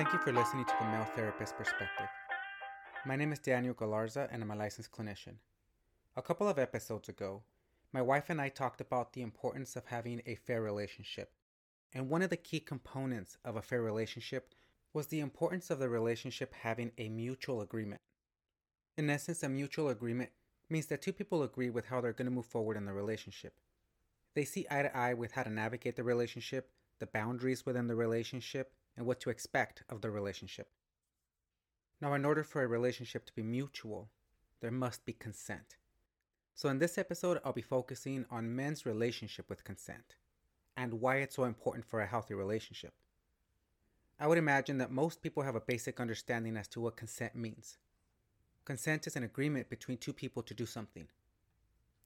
Thank you for listening to the Male Therapist Perspective. My name is Daniel Galarza and I'm a licensed clinician. A couple of episodes ago, my wife and I talked about the importance of having a fair relationship. And one of the key components of a fair relationship was the importance of the relationship having a mutual agreement. In essence, a mutual agreement means that two people agree with how they're going to move forward in the relationship. They see eye to eye with how to navigate the relationship, the boundaries within the relationship, and what to expect of the relationship. Now, in order for a relationship to be mutual, there must be consent. So, in this episode, I'll be focusing on men's relationship with consent and why it's so important for a healthy relationship. I would imagine that most people have a basic understanding as to what consent means. Consent is an agreement between two people to do something.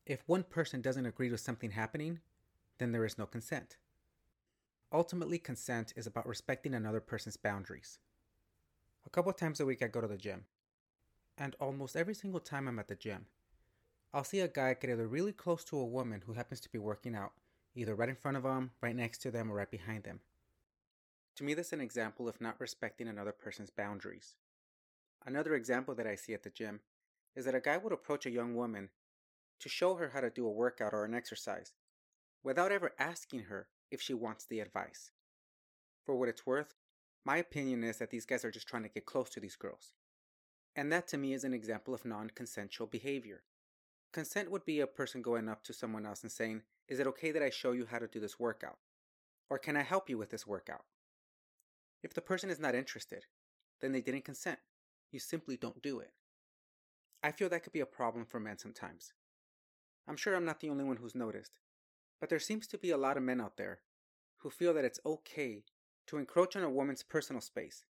If one person doesn't agree to something happening, then there is no consent. Ultimately, consent is about respecting another person's boundaries. A couple times a week, I go to the gym. And almost every single time I'm at the gym, I'll see a guy get either really close to a woman who happens to be working out, either right in front of them, right next to them, or right behind them. To me, this is an example of not respecting another person's boundaries. Another example that I see at the gym is that a guy would approach a young woman to show her how to do a workout or an exercise without ever asking her if she wants the advice. For what it's worth, my opinion is that these guys are just trying to get close to these girls. And that to me is an example of non consensual behavior. Consent would be a person going up to someone else and saying, Is it okay that I show you how to do this workout? Or can I help you with this workout? If the person is not interested, then they didn't consent. You simply don't do it. I feel that could be a problem for men sometimes. I'm sure I'm not the only one who's noticed, but there seems to be a lot of men out there who feel that it's okay to encroach on a woman's personal space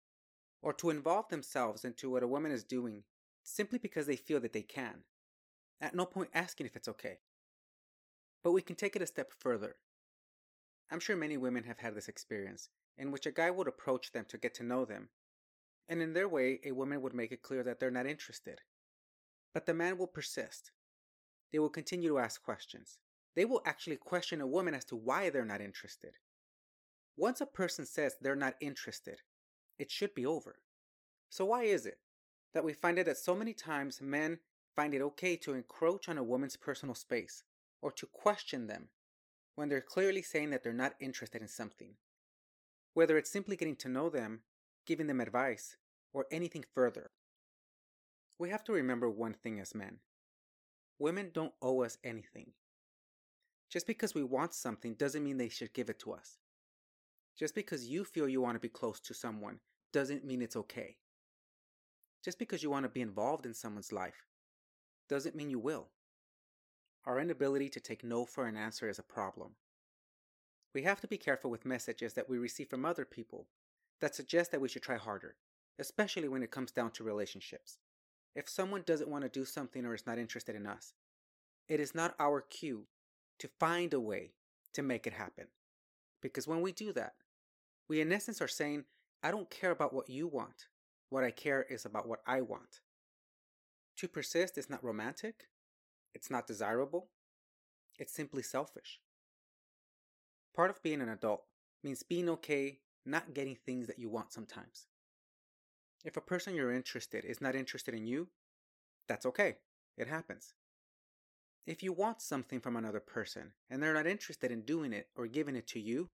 or to involve themselves into what a woman is doing simply because they feel that they can, at no point asking if it's okay. But we can take it a step further. I'm sure many women have had this experience in which a guy would approach them to get to know them, and in their way, a woman would make it clear that they're not interested. But the man will persist. They will continue to ask questions. They will actually question a woman as to why they're not interested. Once a person says they're not interested, it should be over. So, why is it that we find it that so many times men find it okay to encroach on a woman's personal space or to question them when they're clearly saying that they're not interested in something? Whether it's simply getting to know them, giving them advice, or anything further. We have to remember one thing as men women don't owe us anything. Just because we want something doesn't mean they should give it to us. Just because you feel you want to be close to someone doesn't mean it's okay. Just because you want to be involved in someone's life doesn't mean you will. Our inability to take no for an answer is a problem. We have to be careful with messages that we receive from other people that suggest that we should try harder, especially when it comes down to relationships. If someone doesn't want to do something or is not interested in us, it is not our cue to find a way to make it happen. Because when we do that, we in essence are saying, I don't care about what you want. What I care is about what I want. To persist is not romantic, it's not desirable, it's simply selfish. Part of being an adult means being okay not getting things that you want sometimes. If a person you're interested is not interested in you, that's okay. It happens. If you want something from another person and they're not interested in doing it or giving it to you,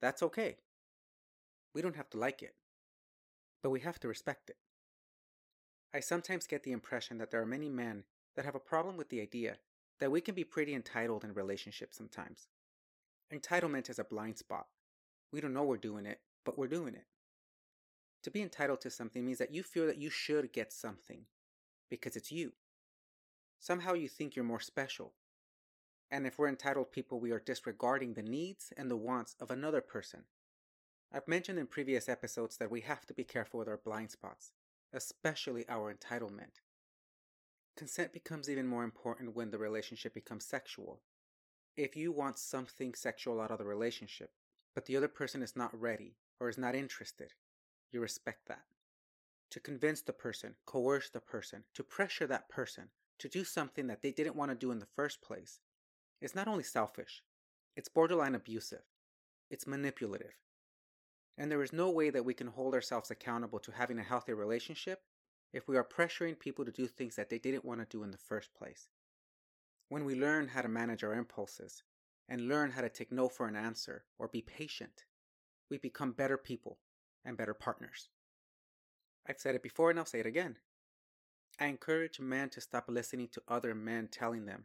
that's okay. We don't have to like it, but we have to respect it. I sometimes get the impression that there are many men that have a problem with the idea that we can be pretty entitled in relationships sometimes. Entitlement is a blind spot. We don't know we're doing it, but we're doing it. To be entitled to something means that you feel that you should get something because it's you. Somehow you think you're more special. And if we're entitled people, we are disregarding the needs and the wants of another person. I've mentioned in previous episodes that we have to be careful with our blind spots, especially our entitlement. Consent becomes even more important when the relationship becomes sexual. If you want something sexual out of the relationship, but the other person is not ready or is not interested, you respect that. To convince the person, coerce the person, to pressure that person to do something that they didn't want to do in the first place is not only selfish, it's borderline abusive, it's manipulative. And there is no way that we can hold ourselves accountable to having a healthy relationship if we are pressuring people to do things that they didn't want to do in the first place. When we learn how to manage our impulses and learn how to take no for an answer or be patient, we become better people and better partners. I've said it before and I'll say it again. I encourage men to stop listening to other men telling them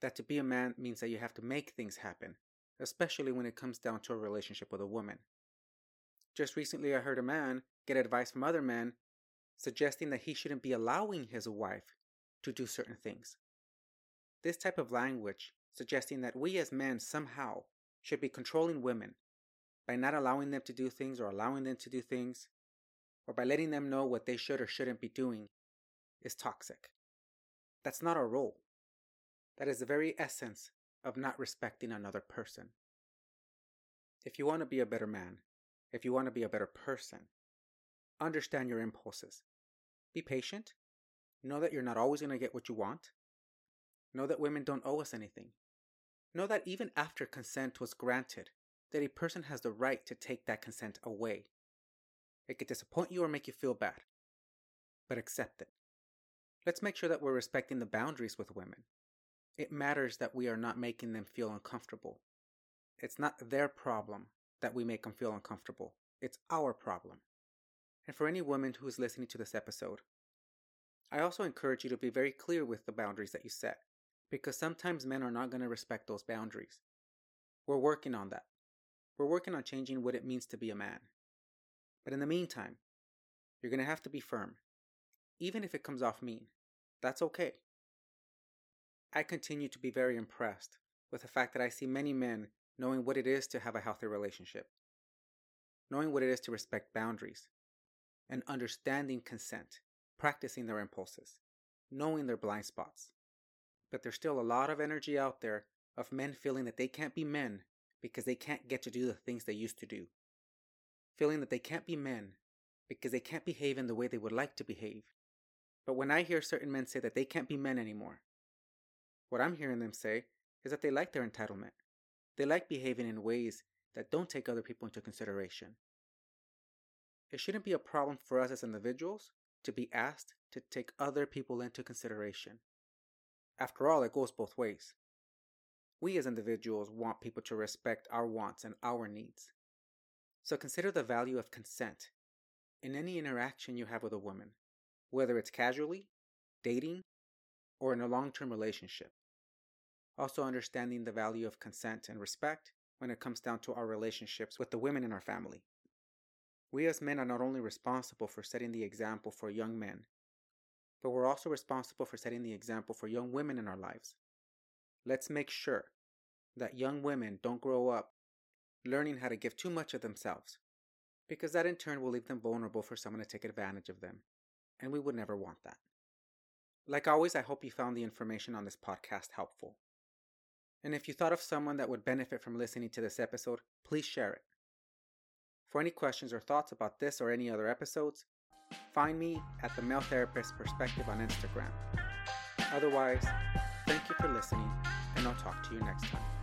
that to be a man means that you have to make things happen, especially when it comes down to a relationship with a woman. Just recently, I heard a man get advice from other men suggesting that he shouldn't be allowing his wife to do certain things. This type of language suggesting that we as men somehow should be controlling women by not allowing them to do things or allowing them to do things, or by letting them know what they should or shouldn't be doing, is toxic. That's not our role. That is the very essence of not respecting another person. If you want to be a better man, if you want to be a better person, understand your impulses. Be patient. Know that you're not always going to get what you want. Know that women don't owe us anything. Know that even after consent was granted, that a person has the right to take that consent away. It could disappoint you or make you feel bad, but accept it. Let's make sure that we're respecting the boundaries with women. It matters that we are not making them feel uncomfortable. It's not their problem that we make them feel uncomfortable, it's our problem. And for any woman who is listening to this episode, I also encourage you to be very clear with the boundaries that you set, because sometimes men are not going to respect those boundaries. We're working on that. We're working on changing what it means to be a man. But in the meantime, you're going to have to be firm. Even if it comes off mean, that's okay. I continue to be very impressed with the fact that I see many men knowing what it is to have a healthy relationship, knowing what it is to respect boundaries, and understanding consent, practicing their impulses, knowing their blind spots. But there's still a lot of energy out there of men feeling that they can't be men because they can't get to do the things they used to do. Feeling that they can't be men because they can't behave in the way they would like to behave. But when I hear certain men say that they can't be men anymore, what I'm hearing them say is that they like their entitlement. They like behaving in ways that don't take other people into consideration. It shouldn't be a problem for us as individuals to be asked to take other people into consideration. After all, it goes both ways. We as individuals want people to respect our wants and our needs. So consider the value of consent in any interaction you have with a woman, whether it's casually, dating, or in a long term relationship. Also, understanding the value of consent and respect when it comes down to our relationships with the women in our family. We as men are not only responsible for setting the example for young men, but we're also responsible for setting the example for young women in our lives. Let's make sure that young women don't grow up learning how to give too much of themselves, because that in turn will leave them vulnerable for someone to take advantage of them, and we would never want that. Like always, I hope you found the information on this podcast helpful. And if you thought of someone that would benefit from listening to this episode, please share it. For any questions or thoughts about this or any other episodes, find me at the Male Therapist Perspective on Instagram. Otherwise, thank you for listening and I'll talk to you next time.